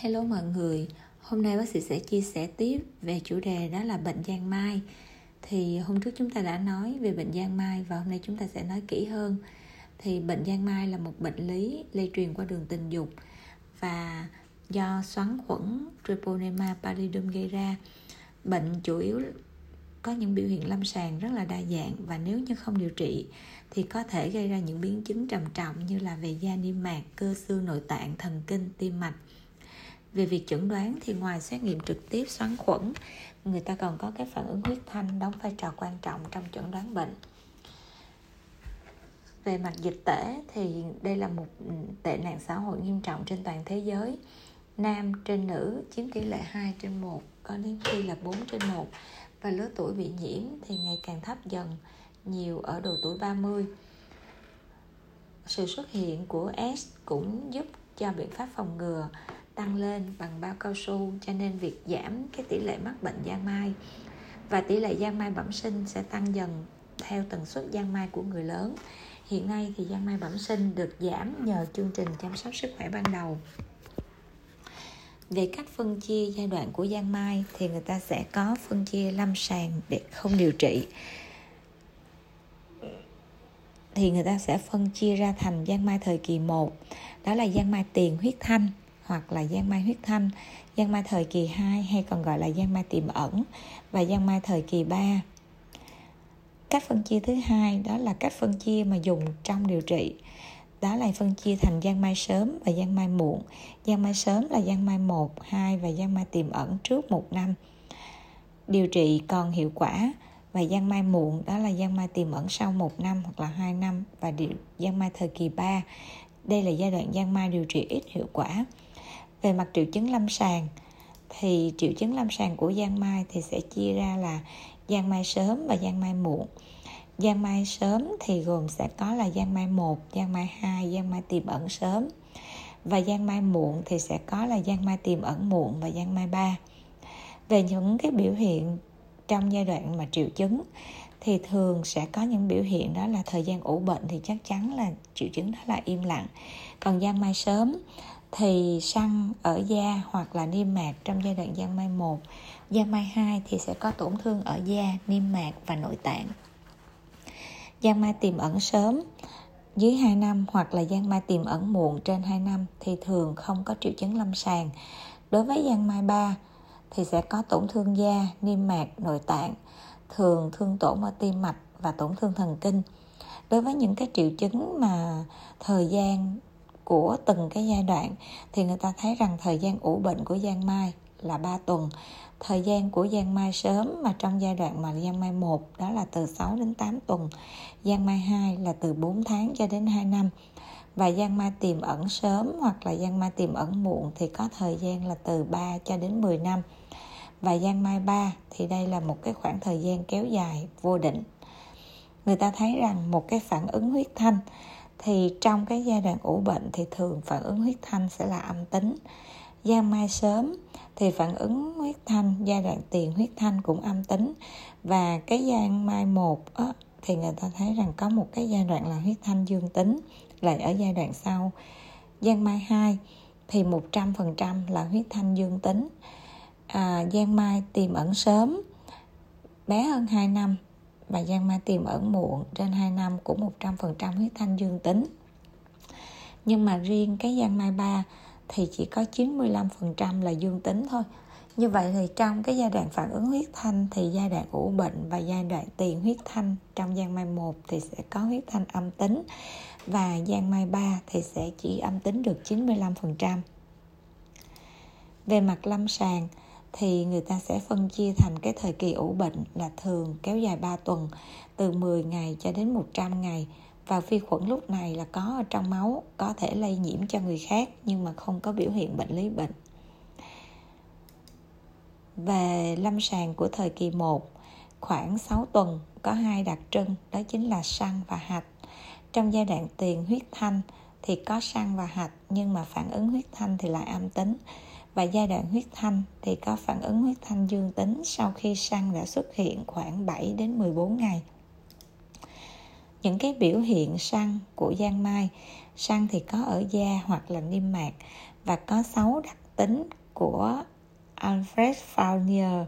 Hello mọi người, hôm nay bác sĩ sẽ chia sẻ tiếp về chủ đề đó là bệnh giang mai. Thì hôm trước chúng ta đã nói về bệnh giang mai và hôm nay chúng ta sẽ nói kỹ hơn. Thì bệnh giang mai là một bệnh lý lây truyền qua đường tình dục và do xoắn khuẩn Treponema pallidum gây ra. Bệnh chủ yếu có những biểu hiện lâm sàng rất là đa dạng và nếu như không điều trị thì có thể gây ra những biến chứng trầm trọng như là về da niêm mạc, cơ xương nội tạng, thần kinh, tim mạch về việc chẩn đoán thì ngoài xét nghiệm trực tiếp xoắn khuẩn, người ta còn có cái phản ứng huyết thanh đóng vai trò quan trọng trong chẩn đoán bệnh. Về mặt dịch tễ thì đây là một ừ, tệ nạn xã hội nghiêm trọng trên toàn thế giới. Nam trên nữ chiếm tỷ lệ 2 trên 1 có đến khi là 4 trên 1 và lứa tuổi bị nhiễm thì ngày càng thấp dần, nhiều ở độ tuổi 30 sự xuất hiện của S cũng giúp cho biện pháp phòng ngừa tăng lên bằng bao cao su, cho nên việc giảm cái tỷ lệ mắc bệnh giang mai và tỷ lệ giang mai bẩm sinh sẽ tăng dần theo tần suất giang mai của người lớn. Hiện nay thì giang mai bẩm sinh được giảm nhờ chương trình chăm sóc sức khỏe ban đầu. Về cách phân chia giai đoạn của giang mai thì người ta sẽ có phân chia lâm sàng để không điều trị. Thì người ta sẽ phân chia ra thành giang mai thời kỳ 1 đó là giang mai tiền huyết thanh hoặc là giang mai huyết thanh, giang mai thời kỳ 2 hay còn gọi là giang mai tiềm ẩn và giang mai thời kỳ 3. Cách phân chia thứ hai đó là cách phân chia mà dùng trong điều trị. Đó là phân chia thành giang mai sớm và giang mai muộn. Giang mai sớm là giang mai 1, 2 và giang mai tiềm ẩn trước một năm. Điều trị còn hiệu quả và giang mai muộn đó là giang mai tiềm ẩn sau một năm hoặc là hai năm và điều giang mai thời kỳ 3 đây là giai đoạn giang mai điều trị ít hiệu quả về mặt triệu chứng lâm sàng thì triệu chứng lâm sàng của giang mai thì sẽ chia ra là giang mai sớm và giang mai muộn giang mai sớm thì gồm sẽ có là giang mai 1, giang mai 2, giang mai tiềm ẩn sớm và giang mai muộn thì sẽ có là giang mai tiềm ẩn muộn và giang mai 3. Về những cái biểu hiện trong giai đoạn mà triệu chứng thì thường sẽ có những biểu hiện đó là thời gian ủ bệnh thì chắc chắn là triệu chứng đó là im lặng. Còn giang mai sớm thì săn ở da hoặc là niêm mạc trong giai đoạn giang mai 1 giang mai 2 thì sẽ có tổn thương ở da, niêm mạc và nội tạng. Giang mai tiềm ẩn sớm, dưới 2 năm hoặc là giang mai tiềm ẩn muộn trên 2 năm thì thường không có triệu chứng lâm sàng. Đối với giang mai 3 thì sẽ có tổn thương da, niêm mạc, nội tạng, thường thương tổn ở tim mạch và tổn thương thần kinh. Đối với những cái triệu chứng mà thời gian của từng cái giai đoạn thì người ta thấy rằng thời gian ủ bệnh của Giang Mai là 3 tuần. Thời gian của Giang Mai sớm mà trong giai đoạn mà Giang Mai 1 đó là từ 6 đến 8 tuần, Giang Mai 2 là từ 4 tháng cho đến 2 năm. Và Giang Mai tiềm ẩn sớm hoặc là Giang Mai tiềm ẩn muộn thì có thời gian là từ 3 cho đến 10 năm. Và Giang Mai 3 thì đây là một cái khoảng thời gian kéo dài vô định. Người ta thấy rằng một cái phản ứng huyết thanh thì trong cái giai đoạn ủ bệnh thì thường phản ứng huyết thanh sẽ là âm tính. Giang mai sớm thì phản ứng huyết thanh giai đoạn tiền huyết thanh cũng âm tính. Và cái giang mai một á, thì người ta thấy rằng có một cái giai đoạn là huyết thanh dương tính lại ở giai đoạn sau. Giang mai 2 thì 100% là huyết thanh dương tính. À, giang mai tiềm ẩn sớm bé hơn 2 năm và giang mai tiềm ẩn muộn trên 2 năm cũng 100% huyết thanh dương tính. Nhưng mà riêng cái giang mai 3 thì chỉ có 95% là dương tính thôi. Như vậy thì trong cái giai đoạn phản ứng huyết thanh thì giai đoạn ủ bệnh và giai đoạn tiền huyết thanh trong giang mai 1 thì sẽ có huyết thanh âm tính và giang mai 3 thì sẽ chỉ âm tính được 95%. Về mặt lâm sàng thì người ta sẽ phân chia thành cái thời kỳ ủ bệnh là thường kéo dài 3 tuần, từ 10 ngày cho đến 100 ngày và vi khuẩn lúc này là có ở trong máu, có thể lây nhiễm cho người khác nhưng mà không có biểu hiện bệnh lý bệnh. Về lâm sàng của thời kỳ 1 khoảng 6 tuần có hai đặc trưng, đó chính là săn và hạch. Trong giai đoạn tiền huyết thanh thì có săn và hạch nhưng mà phản ứng huyết thanh thì lại âm tính và giai đoạn huyết thanh thì có phản ứng huyết thanh dương tính sau khi săn đã xuất hiện khoảng 7 đến 14 ngày. Những cái biểu hiện săn của giang mai, săn thì có ở da hoặc là niêm mạc và có 6 đặc tính của Alfred Fournier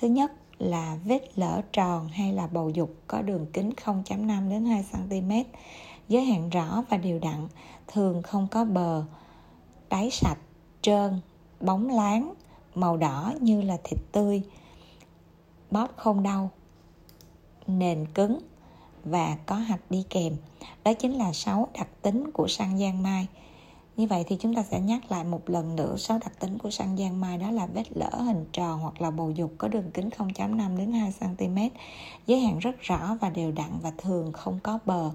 thứ nhất là vết lở tròn hay là bầu dục có đường kính 0.5 đến 2 cm giới hạn rõ và đều đặn thường không có bờ đáy sạch trơn bóng láng màu đỏ như là thịt tươi. Bóp không đau, nền cứng và có hạch đi kèm. Đó chính là sáu đặc tính của sang giang mai. Như vậy thì chúng ta sẽ nhắc lại một lần nữa, sáu đặc tính của sang giang mai đó là vết lỡ hình tròn hoặc là bầu dục có đường kính 0.5 đến 2 cm giới hạn rất rõ và đều đặn và thường không có bờ.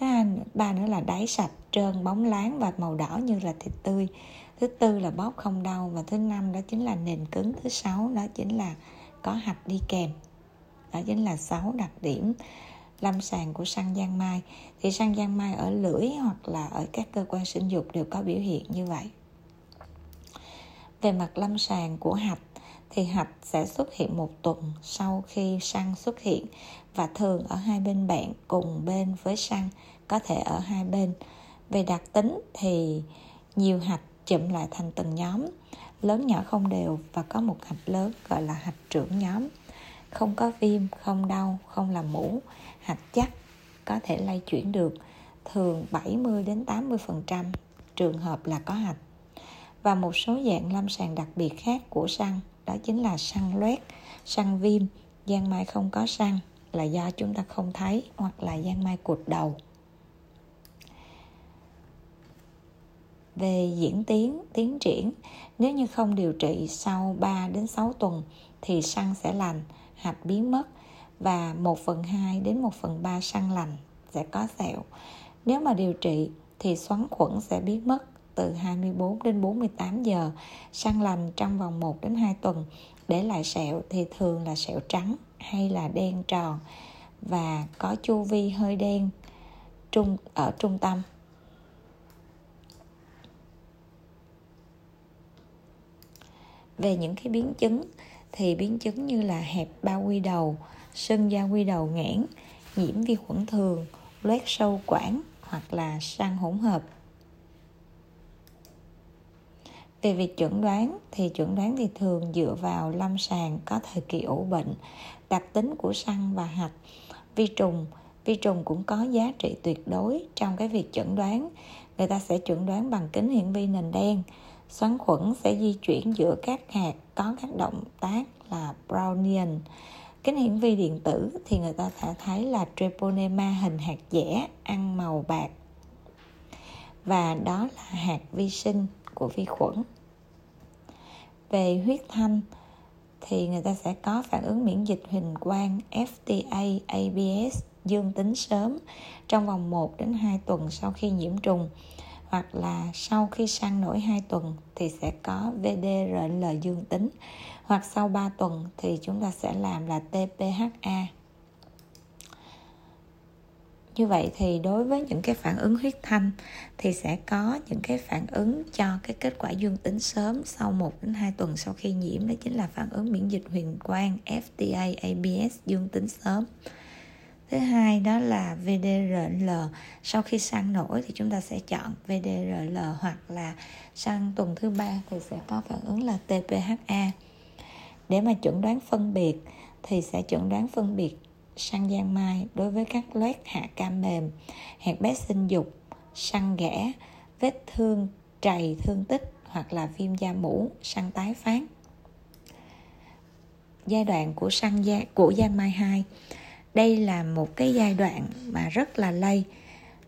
Thứ hai, ba nữa là đáy sạch, trơn, bóng láng và màu đỏ như là thịt tươi thứ tư là bóp không đau và thứ năm đó chính là nền cứng, thứ sáu đó chính là có hạch đi kèm. Đó chính là sáu đặc điểm lâm sàng của săn giang mai. Thì săn giang mai ở lưỡi hoặc là ở các cơ quan sinh dục đều có biểu hiện như vậy. Về mặt lâm sàng của hạch, thì hạch sẽ xuất hiện một tuần sau khi săn xuất hiện và thường ở hai bên bạn cùng bên với săn, có thể ở hai bên. Về đặc tính thì nhiều hạch chụm lại thành từng nhóm. Lớn nhỏ không đều và có một hạch lớn gọi là hạch trưởng nhóm. Không có viêm, không đau, không làm mũ hạch chắc có thể lây chuyển được thường 70 đến 80% trường hợp là có hạch. Và một số dạng lâm sàng đặc biệt khác của săn, đó chính là săn loét, săn viêm. Giang mai không có săn là do chúng ta không thấy hoặc là giang mai cụt đầu. Về diễn tiến, tiến triển. Nếu như không điều trị sau 3 đến 6 tuần thì săn sẽ lành, hạch biến mất và 1 phần 2 đến 1 phần 3 săn lành sẽ có sẹo. Nếu mà điều trị thì xoắn khuẩn sẽ biến mất từ 24 đến 48 giờ, săn lành trong vòng 1 đến 2 tuần. Để lại sẹo thì thường là sẹo trắng hay là đen tròn và có chu vi hơi đen trung ở trung tâm về những cái biến chứng thì biến chứng như là hẹp bao quy đầu, sưng da quy đầu nghẽn, nhiễm vi khuẩn thường, loét sâu quản hoặc là sang hỗn hợp. Về việc chuẩn đoán thì chuẩn đoán thì thường dựa vào lâm sàng có thời kỳ ủ bệnh, đặc tính của săn và hạch, vi trùng. Vi trùng cũng có giá trị tuyệt đối trong cái việc chẩn đoán. Người ta sẽ chẩn đoán bằng kính hiển vi nền đen xoắn khuẩn sẽ di chuyển giữa các hạt có các động tác là Brownian. Kính hiển vi điện tử thì người ta sẽ thấy là treponema hình hạt dẻ ăn màu bạc. Và đó là hạt vi sinh của vi khuẩn. Về huyết thanh thì người ta sẽ có phản ứng miễn dịch huỳnh quang FTA ABS dương tính sớm trong vòng 1 đến 2 tuần sau khi nhiễm trùng hoặc là sau khi sang nổi 2 tuần thì sẽ có VDRL dương tính, hoặc sau 3 tuần thì chúng ta sẽ làm là TPHA như vậy thì đối với những cái phản ứng huyết thanh thì sẽ có những cái phản ứng cho cái kết quả dương tính sớm sau 1 đến 2 tuần sau khi nhiễm, đó chính là phản ứng miễn dịch huyền quang FTA ABS dương tính sớm thứ hai đó là VDRL sau khi sang nổi thì chúng ta sẽ chọn VDRL hoặc là sang tuần thứ ba thì sẽ có phản ứng là TPHA để mà chuẩn đoán phân biệt thì sẽ chuẩn đoán phân biệt sang giang mai đối với các loét hạ cam mềm, hạt bé sinh dục, săn ghẻ vết thương trầy thương tích hoặc là viêm da mũ, săn tái phát. Giai đoạn của săn da, của giang mai 2 đây là một cái giai đoạn mà rất là lây.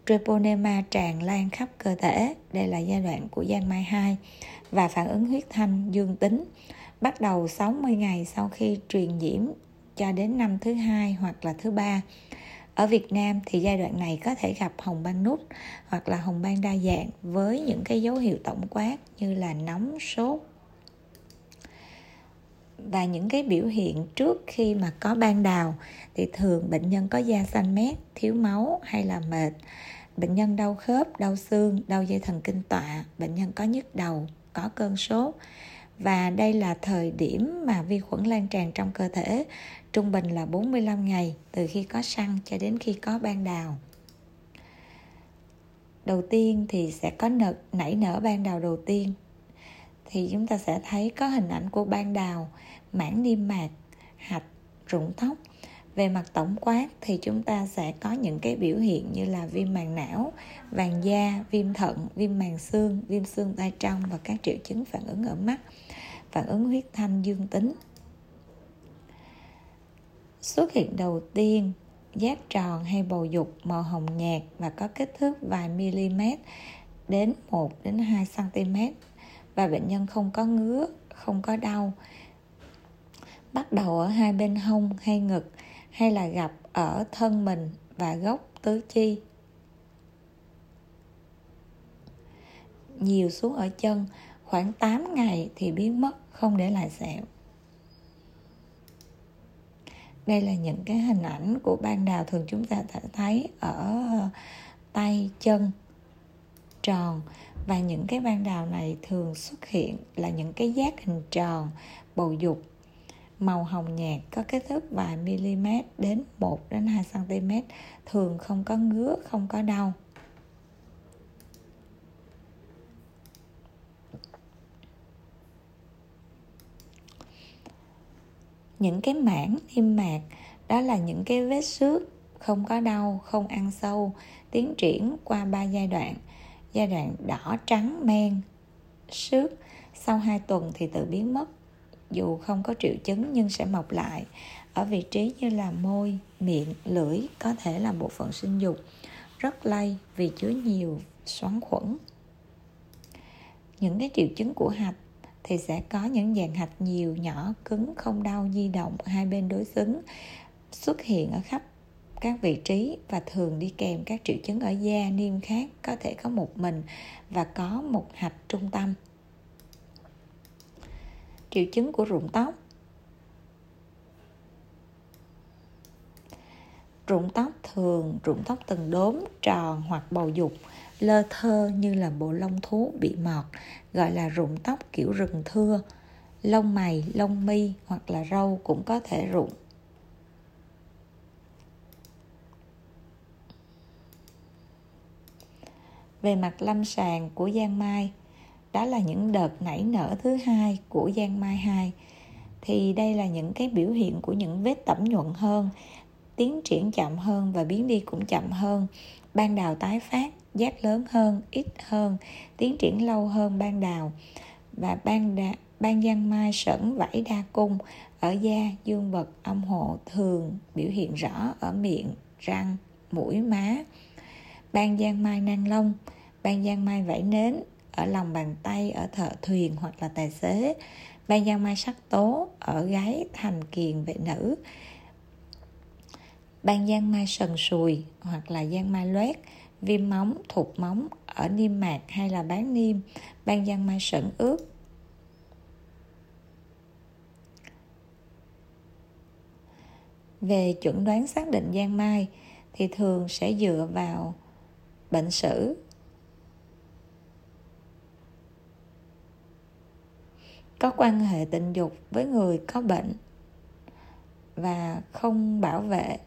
Treponema tràn lan khắp cơ thể. Đây là giai đoạn của giang mai 2 và phản ứng huyết thanh dương tính. Bắt đầu 60 ngày sau khi truyền nhiễm cho đến năm thứ hai hoặc là thứ ba. Ở Việt Nam thì giai đoạn này có thể gặp hồng ban nút hoặc là hồng ban đa dạng với những cái dấu hiệu tổng quát như là nóng, sốt, và những cái biểu hiện trước khi mà có ban đào thì thường bệnh nhân có da xanh mét thiếu máu hay là mệt. Bệnh nhân đau khớp đau xương đau dây thần kinh tọa bệnh nhân có nhức đầu có cơn sốt. Và đây là thời điểm mà vi khuẩn lan tràn trong cơ thể trung bình là 45 ngày từ khi có săn cho đến khi có ban đào đầu tiên thì sẽ có nở, nảy nở ban đào đầu tiên. Thì chúng ta sẽ thấy có hình ảnh của ban đào mảng niêm mạc hạch rụng tóc về mặt tổng quát thì chúng ta sẽ có những cái biểu hiện như là viêm màng não vàng da viêm thận viêm màng xương viêm xương tay trong và các triệu chứng phản ứng ở mắt phản ứng huyết thanh dương tính xuất hiện đầu tiên giáp tròn hay bầu dục màu hồng nhạt và có kích thước vài mm đến 1 đến 2 cm và bệnh nhân không có ngứa, không có đau. Đầu ở hai bên hông hay ngực hay là gặp ở thân mình và gốc tứ chi. Nhiều xuống ở chân, khoảng 8 ngày thì biến mất, không để lại sẹo. Đây là những cái hình ảnh của ban đào thường chúng ta thấy ở tay, chân, tròn và những cái ban đào này thường xuất hiện là những cái giác hình tròn bầu dục màu hồng nhạt có kích thước vài mm đến 1 đến 2 cm, thường không có ngứa, không có đau. Những cái mảng niêm mạc, đó là những cái vết xước, không có đau, không ăn sâu, tiến triển qua ba giai đoạn. Giai đoạn đỏ trắng men, xước. Sau 2 tuần thì tự biến mất dù không có triệu chứng nhưng sẽ mọc lại. Ở vị trí như là môi, miệng, lưỡi, có thể là bộ phận sinh dục. Rất lây vì chứa nhiều xoắn khuẩn. Những cái triệu chứng của hạch thì sẽ có những dạng hạch nhiều, nhỏ, cứng, không đau, di động, hai bên đối xứng, xuất hiện ở khắp các vị trí và thường đi kèm các triệu chứng ở da niêm khác. Có thể có một mình và có một hạch trung tâm triệu chứng của rụng tóc rụng tóc thường rụng tóc từng đốm, tròn hoặc bầu dục, lơ thơ như là bộ lông thú bị mọt, gọi là rụng tóc kiểu rừng thưa. Lông mày, lông mi hoặc là râu cũng có thể rụng về mặt lâm sàng của giang mai đó là những đợt nảy nở thứ hai của giang mai 2 thì đây là những cái biểu hiện của những vết tẩm nhuận hơn tiến triển chậm hơn và biến đi cũng chậm hơn. Ban đào tái phát giác lớn hơn ít hơn tiến triển lâu hơn ban đào. Và ban đà, ban giang mai sẩn vảy đa cung ở da dương vật âm hộ thường biểu hiện rõ ở miệng răng mũi má. Ban giang mai nang lông ban giang mai vảy nến ở lòng bàn tay, ở thợ thuyền hoặc là tài xế. Ban giang mai sắc tố ở gái thành kiền vệ nữ. Ban giang mai sần sùi hoặc là giang mai loét, viêm móng, thụt móng ở niêm mạc hay là bán niêm. Ban giang mai sẩn ướt. Về chuẩn đoán xác định giang mai thì thường sẽ dựa vào bệnh sử có quan hệ tình dục với người có bệnh và không bảo vệ.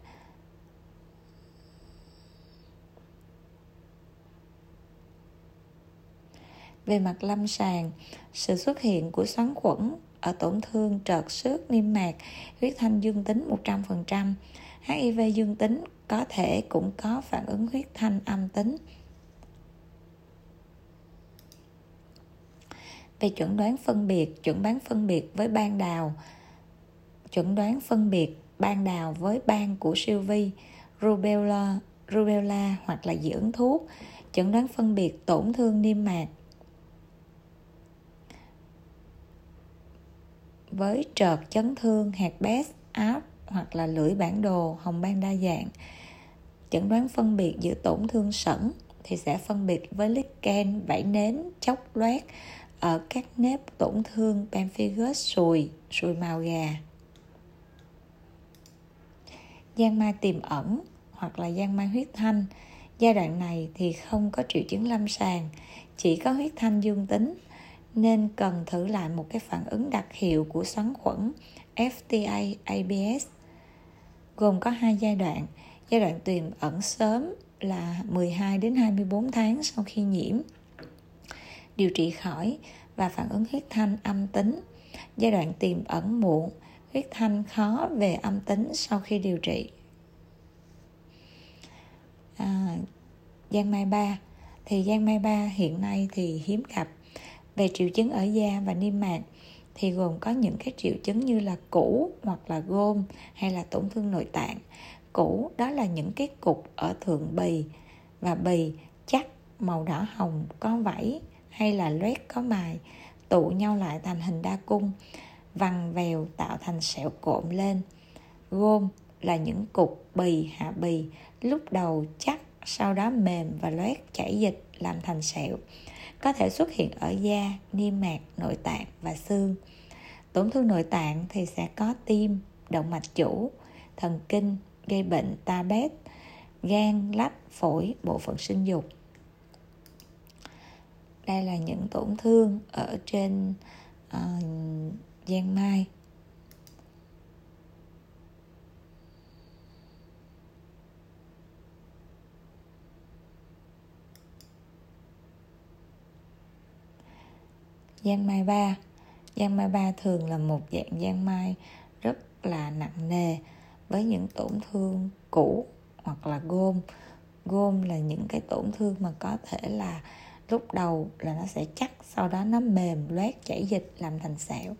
Về mặt lâm sàng, sự xuất hiện của xoắn khuẩn ở tổn thương trợt xước niêm mạc, huyết thanh dương tính 100% HIV dương tính có thể cũng có phản ứng huyết thanh âm tính. Về chuẩn đoán phân biệt, chuẩn đoán phân biệt với ban đào. Chuẩn đoán phân biệt ban đào với ban của siêu vi, rubella rubella hoặc là dị ứng thuốc. Chẩn đoán phân biệt tổn thương niêm mạc với trợt chấn thương hạt bét áp hoặc là lưỡi bản đồ, hồng ban đa dạng. Chẩn đoán phân biệt giữa tổn thương sẩn thì sẽ phân biệt với lichen vảy nến, chốc loét ở các nếp tổn thương pemphigus sùi, sùi màu gà. Giang mai tiềm ẩn hoặc là giang mai huyết thanh. Giai đoạn này thì không có triệu chứng lâm sàng, chỉ có huyết thanh dương tính nên cần thử lại một cái phản ứng đặc hiệu của xoắn khuẩn FTA ABS gồm có hai giai đoạn. Giai đoạn tiềm ẩn sớm là 12 đến 24 tháng sau khi nhiễm điều trị khỏi và phản ứng huyết thanh âm tính. Giai đoạn tiềm ẩn muộn huyết thanh khó về âm tính sau khi điều trị. À, giang mai ba. Thì giang mai ba hiện nay thì hiếm gặp. Về triệu chứng ở da và niêm mạc thì gồm có những cái triệu chứng như là cũ hoặc là gôm hay là tổn thương nội tạng. Cũ đó là những cái cục ở thượng bì và bì chắc màu đỏ hồng có vảy hay là loét có mài tụ nhau lại thành hình đa cung, vằn vèo tạo thành sẹo cộm lên. Gôm là những cục bì, hạ bì, lúc đầu chắc, sau đó mềm và loét chảy dịch làm thành sẹo. Có thể xuất hiện ở da, niêm mạc, nội tạng và xương. Tổn thương nội tạng thì sẽ có tim, động mạch chủ, thần kinh, gây bệnh, ta bét gan, lách, phổi, bộ phận sinh dục đây là những tổn thương ở trên uh, giang mai. Giang mai ba. Giang mai ba thường là một dạng giang mai rất là nặng nề với những tổn thương cũ hoặc là gôm. Gôm là những cái tổn thương mà có thể là lúc đầu là nó sẽ chắc sau đó nó mềm loét chảy dịch làm thành sẹo.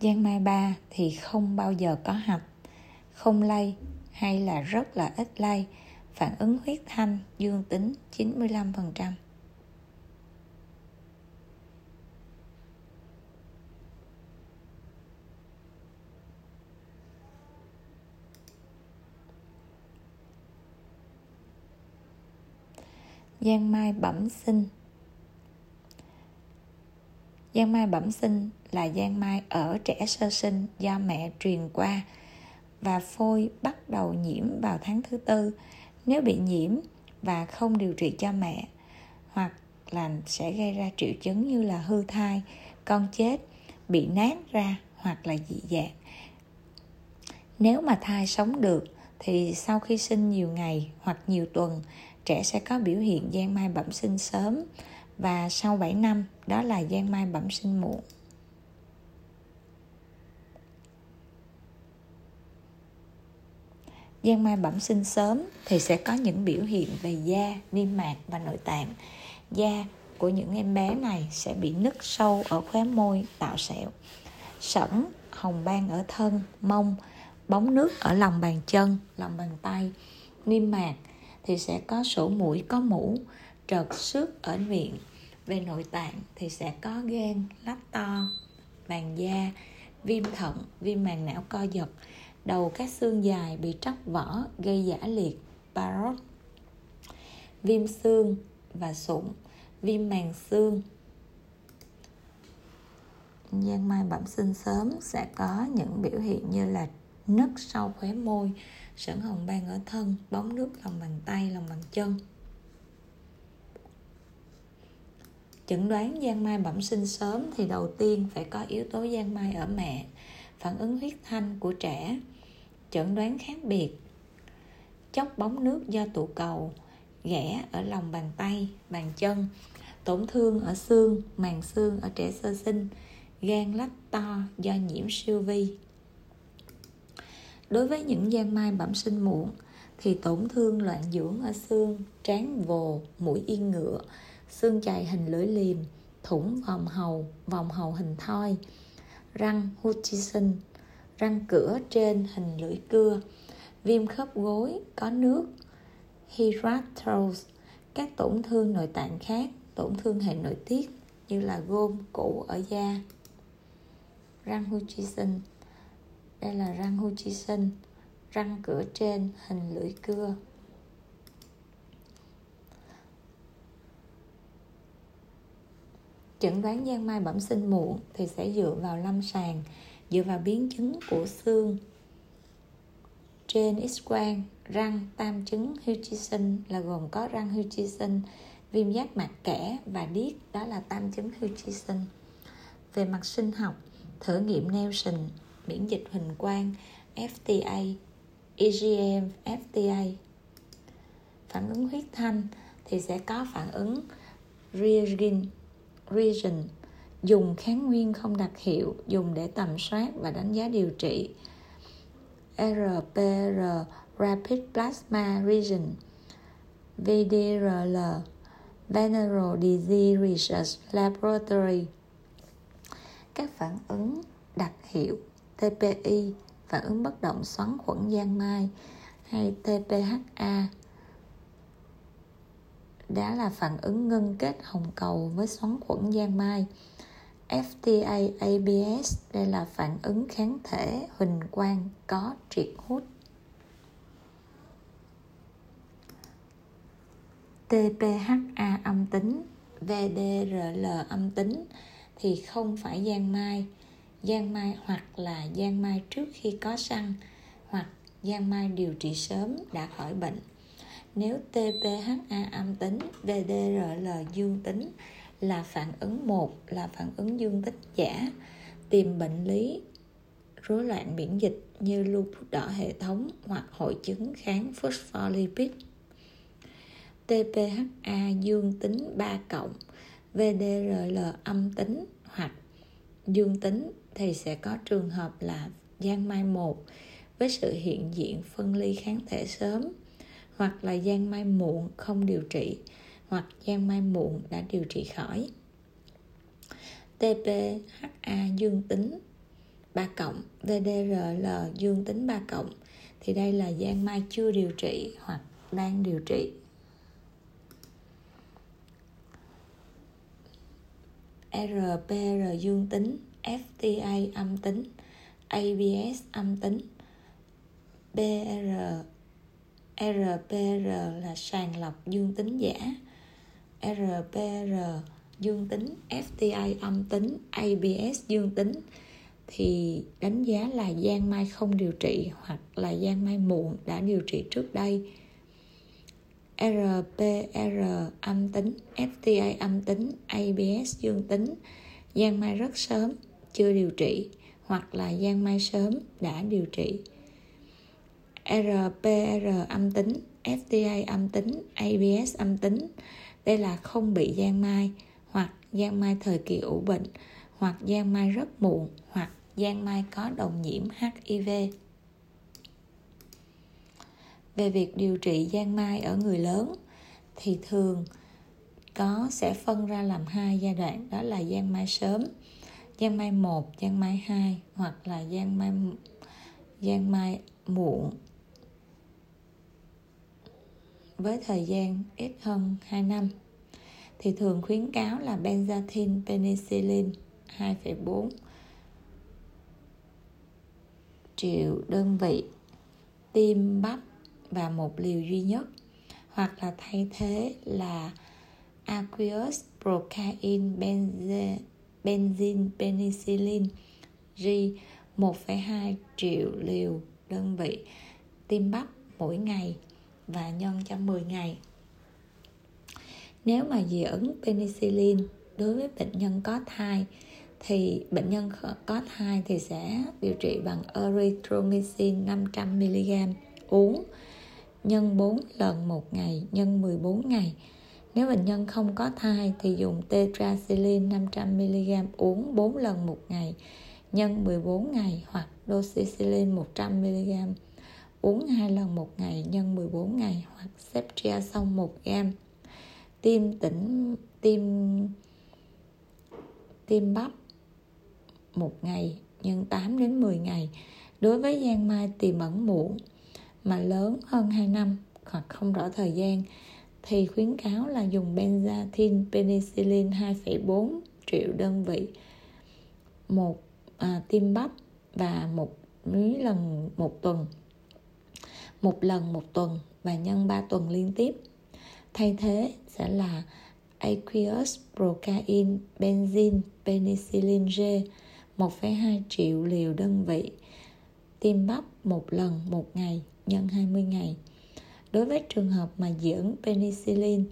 Giang mai ba thì không bao giờ có hạch, không lây hay là rất là ít lây, phản ứng huyết thanh, dương tính 95%. Giang mai bẩm sinh Giang mai bẩm sinh là giang mai ở trẻ sơ sinh do mẹ truyền qua và phôi bắt đầu nhiễm vào tháng thứ tư nếu bị nhiễm và không điều trị cho mẹ, hoặc là sẽ gây ra triệu chứng như là hư thai, con chết, bị nát ra hoặc là dị dạng. Nếu mà thai sống được thì sau khi sinh nhiều ngày hoặc nhiều tuần, trẻ sẽ có biểu hiện giang mai bẩm sinh sớm và sau 7 năm, đó là giang mai bẩm sinh muộn. Giang mai bẩm sinh sớm thì sẽ có những biểu hiện về da, niêm mạc và nội tạng. Da của những em bé này sẽ bị nứt sâu ở khóe môi tạo sẹo. Sẩn, hồng ban ở thân, mông, bóng nước ở lòng bàn chân, lòng bàn tay, niêm mạc thì sẽ có sổ mũi có mũ, trợt xước ở miệng. Về nội tạng thì sẽ có gan, lách to, vàng da, viêm thận, viêm màng não co giật, đầu các xương dài bị tróc vỏ gây giả liệt, parot. Viêm xương và sụn viêm màng xương. Giang mai bẩm sinh sớm sẽ có những biểu hiện như là nứt sau khóe môi sẩn hồng ban ở thân, bóng nước lòng bàn tay, lòng bàn chân. Chẩn đoán giang mai bẩm sinh sớm thì đầu tiên phải có yếu tố giang mai ở mẹ, phản ứng huyết thanh của trẻ chẩn đoán khác biệt. Chốc bóng nước do tụ cầu ghẻ ở lòng bàn tay, bàn chân, tổn thương ở xương, màng xương ở trẻ sơ sinh, gan lách to do nhiễm siêu vi. Đối với những giang mai bẩm sinh muộn thì tổn thương loạn dưỡng ở xương, trán, vồ, mũi, yên ngựa, xương chày hình lưỡi liềm, thủng vòng hầu vòng hầu hình thoi, răng Hutchinson răng cửa trên hình lưỡi cưa, viêm khớp gối, có nước hydratose các tổn thương nội tạng khác, tổn thương hệ nội tiết như là gôm cũ ở da. Răng Hutchinson đây là răng Hutchinson răng cửa trên hình lưỡi cưa. Chẩn đoán giang mai bẩm sinh muộn thì sẽ dựa vào lâm sàng dựa vào biến chứng của xương. Trên x quang răng tam chứng Hutchinson là gồm có răng Hutchinson viêm giác mạc kẽ và điếc, đó là tam chứng Hutchinson về mặt sinh học, thử nghiệm Nelson, miễn dịch huỳnh quang FTA EGM FTA phản ứng huyết thanh thì sẽ có phản ứng reagin reason dùng kháng nguyên không đặc hiệu, dùng để tầm soát và đánh giá điều trị. RPR Rapid Plasma Region VDRL Veneral Disease Research Laboratory. Các phản ứng đặc hiệu TPI phản ứng bất động xoắn khuẩn giang mai hay TPHA đã là phản ứng ngân kết hồng cầu với xoắn khuẩn giang mai. FTA ABS đây là phản ứng kháng thể huỳnh quang có triệt hút. TPHA âm tính VDRL âm tính thì không phải giang mai. Giang mai hoặc là giang mai trước khi có săn hoặc giang mai điều trị sớm đã khỏi bệnh. Nếu TPHA âm tính VDRL dương tính là phản ứng một, là phản ứng dương tích giả, tìm bệnh lý, rối loạn miễn dịch như lupus đỏ hệ thống hoặc hội chứng kháng phospholipid TPHA dương tính 3 cộng VDRL âm tính hoặc dương tính thì sẽ có trường hợp là giang mai 1 với sự hiện diện phân ly kháng thể sớm hoặc là giang mai muộn không điều trị hoặc giang mai muộn đã điều trị khỏi. TPHA dương tính 3 cộng VDRL dương tính 3 cộng, thì đây là giang mai chưa điều trị hoặc đang điều trị. RPR dương tính FTA âm tính ABS âm tính. BR RPR là sàng lọc dương tính giả. RPR dương tính FTI âm tính ABS dương tính, thì đánh giá là giang mai không điều trị hoặc là giang mai muộn đã điều trị trước đây. RPR âm tính fta âm tính ABS dương tính. Giang mai rất sớm chưa điều trị hoặc là giang mai sớm đã điều trị. RPR âm tính fta âm tính ABS âm tính đây là không bị giang mai hoặc giang mai thời kỳ ủ bệnh hoặc giang mai rất muộn hoặc giang mai có đồng nhiễm HIV về việc điều trị giang mai ở người lớn thì thường có sẽ phân ra làm hai giai đoạn đó là giang mai sớm giang mai 1, giang mai 2 hoặc là giang mai giang mai muộn với thời gian ít hơn 2 năm thì thường khuyến cáo là benzathine penicillin 2,4 triệu đơn vị tiêm bắp và một liều duy nhất hoặc là thay thế là aqueous procaine benze, benzene penicillin G 1,2 triệu liều đơn vị tiêm bắp mỗi ngày và nhân cho 10 ngày. Nếu mà dị ứng penicillin đối với bệnh nhân có thai, thì bệnh nhân có thai thì sẽ điều trị bằng erythromycin 500mg uống nhân 4 lần một ngày, nhân 14 ngày. Nếu bệnh nhân không có thai thì dùng tetracycline 500mg uống 4 lần một ngày, nhân 14 ngày hoặc doxycycline 100mg uống hai lần một ngày nhân 14 ngày hoặc Septria xong 1 gram tim tỉnh tim tim bắp một ngày nhân 8 đến 10 ngày. Đối với giang mai tiềm ẩn muộn mà lớn hơn 2 năm hoặc không rõ thời gian. Thì khuyến cáo là dùng benzathine penicillin 2,4 triệu đơn vị một à, tim bắp và một mấy lần một tuần một lần một tuần và nhân 3 tuần liên tiếp. Thay thế sẽ là aqueous procaine benzene penicillin G 1,2 triệu liều đơn vị tiêm bắp một lần một ngày nhân 20 ngày. Đối với trường hợp mà dị ứng penicillin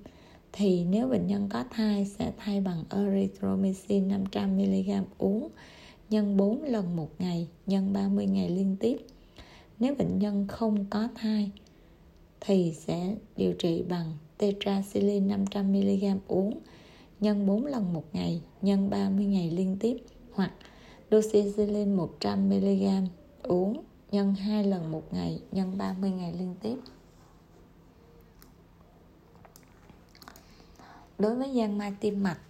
thì nếu bệnh nhân có thai sẽ thay bằng erythromycin 500mg uống nhân 4 lần một ngày nhân 30 ngày liên tiếp. Nếu bệnh nhân không có thai thì sẽ điều trị bằng tetracycline 500mg uống nhân 4 lần một ngày nhân 30 ngày liên tiếp hoặc doxycycline 100mg uống nhân 2 lần một ngày nhân 30 ngày liên tiếp. Đối với giang mai tim mạch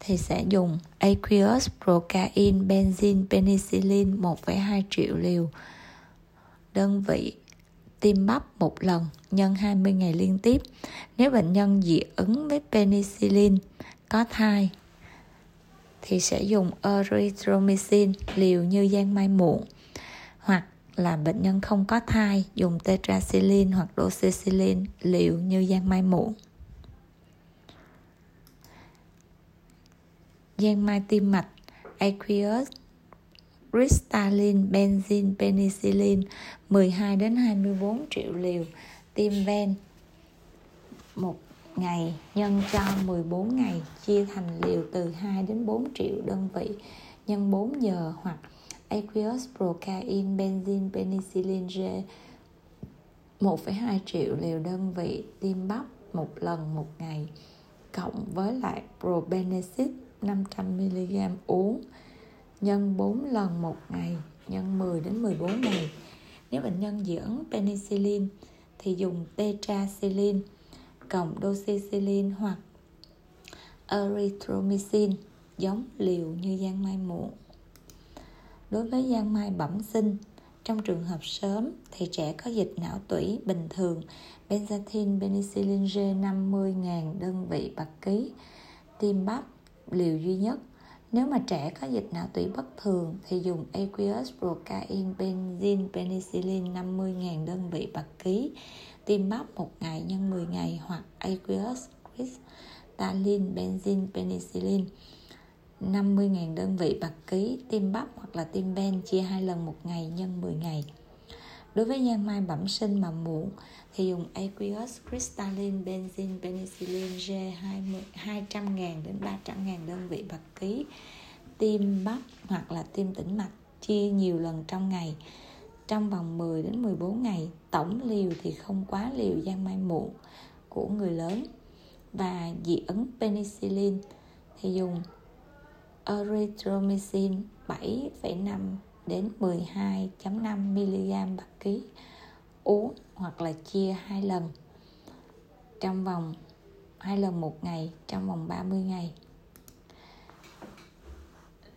thì sẽ dùng aqueous procaine benzene penicillin 1,2 triệu liều đơn vị tiêm bắp một lần nhân 20 ngày liên tiếp. Nếu bệnh nhân dị ứng với penicillin có thai thì sẽ dùng erythromycin, liều như giang mai muộn hoặc là bệnh nhân không có thai, dùng tetracycline hoặc doxycycline, liều như giang mai muộn. Giang mai tim mạch, aqueous crystalline benzin, penicillin 12 đến 24 triệu liều. Tiêm ven một ngày nhân cho 14 ngày chia thành liều từ 2 đến 4 triệu đơn vị nhân 4 giờ hoặc aqueous procaine benzin penicillin G 1,2 triệu liều đơn vị tiêm bắp một lần một ngày cộng với lại probenecid 500mg uống nhân 4 lần một ngày nhân 10 đến 14 ngày. Nếu bệnh nhân dị ứng penicillin thì dùng tetracycline cộng doxycycline hoặc erythromycin giống liều như giang mai muộn. Đối với giang mai bẩm sinh, trong trường hợp sớm thì trẻ có dịch não tủy bình thường benzathine penicillin G 50.000 đơn vị bạc ký tiêm bắp liều duy nhất nếu mà trẻ có dịch não tủy bất thường thì dùng aqueous procaine, benzene, penicillin 50.000 đơn vị bạc ký tiêm bắp một ngày nhân 10 ngày hoặc aqueous crystalline benzene, penicillin 50.000 đơn vị bạc ký tiêm bắp hoặc là tiêm ben chia hai lần một ngày nhân 10 ngày. Đối với nhan mai bẩm sinh mà muộn thì dùng aqueous crystalline benzene penicillin G 200.000 đến 300.000 đơn vị bạc ký tiêm bắp hoặc là tiêm tĩnh mạch chia nhiều lần trong ngày. Trong vòng 10 đến 14 ngày tổng liều thì không quá liều gian mai muộn của người lớn. Và dị ứng penicillin thì dùng erythromycin 7,5 đến 12.5 mg bạc ký uống hoặc là chia hai lần trong vòng, hai lần một ngày trong vòng 30 ngày.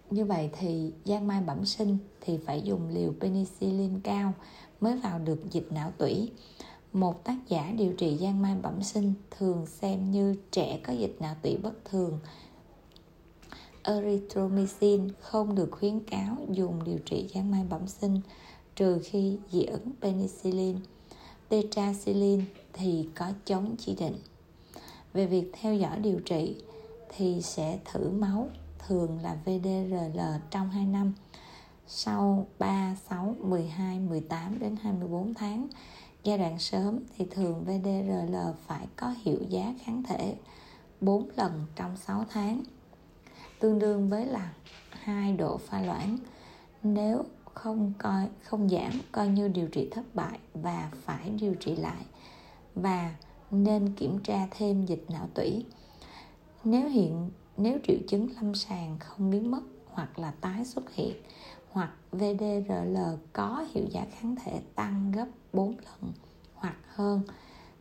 Như vậy thì giang mai bẩm sinh thì phải dùng liều penicillin cao mới vào được dịch não tủy. Một tác giả điều trị giang mai bẩm sinh thường xem như trẻ có dịch não tủy bất thường erythromycin không được khuyến cáo dùng điều trị giang mai bẩm sinh trừ khi dị ứng penicillin. Tetracycline thì có chống chỉ định. Về việc theo dõi điều trị thì sẽ thử máu thường là VDRL trong 2 năm sau 3, 6, 12, 18 đến 24 tháng. Giai đoạn sớm thì thường VDRL phải có hiệu giá kháng thể 4 lần trong 6 tháng tương đương với là hai độ pha loãng nếu không coi, không giảm, coi như điều trị thất bại và phải điều trị lại và nên kiểm tra thêm dịch não tủy nếu hiện, nếu triệu chứng lâm sàng không biến mất hoặc là tái xuất hiện hoặc VDRL có hiệu giá kháng thể tăng gấp 4 lần hoặc hơn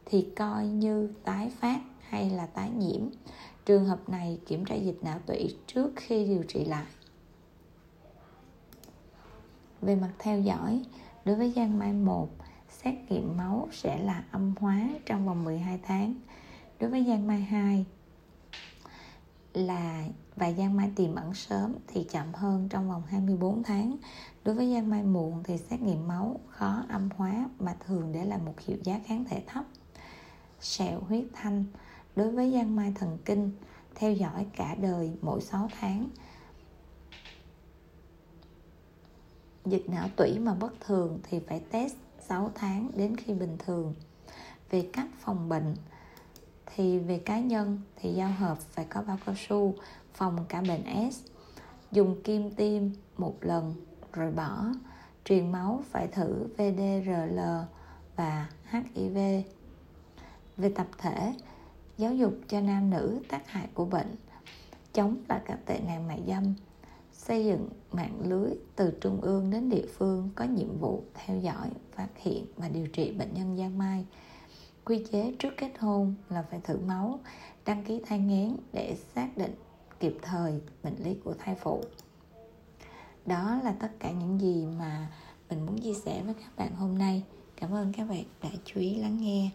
thì coi như tái phát hay là tái nhiễm. Trường hợp này kiểm tra dịch não tủy trước khi điều trị lại. Về mặt theo dõi, đối với giang mai 1, xét nghiệm máu sẽ là âm hóa trong vòng 12 tháng. Đối với giang mai 2, là và giang mai tiềm ẩn sớm thì chậm hơn trong vòng 24 tháng. Đối với giang mai muộn thì xét nghiệm máu khó âm hóa mà thường để lại một hiệu giá kháng thể thấp. Sẹo huyết thanh đối với giang mai thần kinh, theo dõi cả đời mỗi 6 tháng. Dịch não tủy mà bất thường thì phải test 6 tháng đến khi bình thường. Về cách phòng bệnh thì về cá nhân thì giao hợp phải có bao cao su, phòng cả bệnh S. Dùng kim tiêm một lần rồi bỏ. Truyền máu phải thử VDRL và HIV về tập thể giáo dục cho nam nữ tác hại của bệnh. Chống lại các tệ nạn mại dâm. Xây dựng mạng lưới từ trung ương đến địa phương có nhiệm vụ theo dõi, phát hiện và điều trị bệnh nhân giang mai. Quy chế trước kết hôn là phải thử máu, đăng ký thai nghén để xác định kịp thời bệnh lý của thai phụ. Đó là tất cả những gì mà mình muốn chia sẻ với các bạn hôm nay. Cảm ơn các bạn đã chú ý lắng nghe.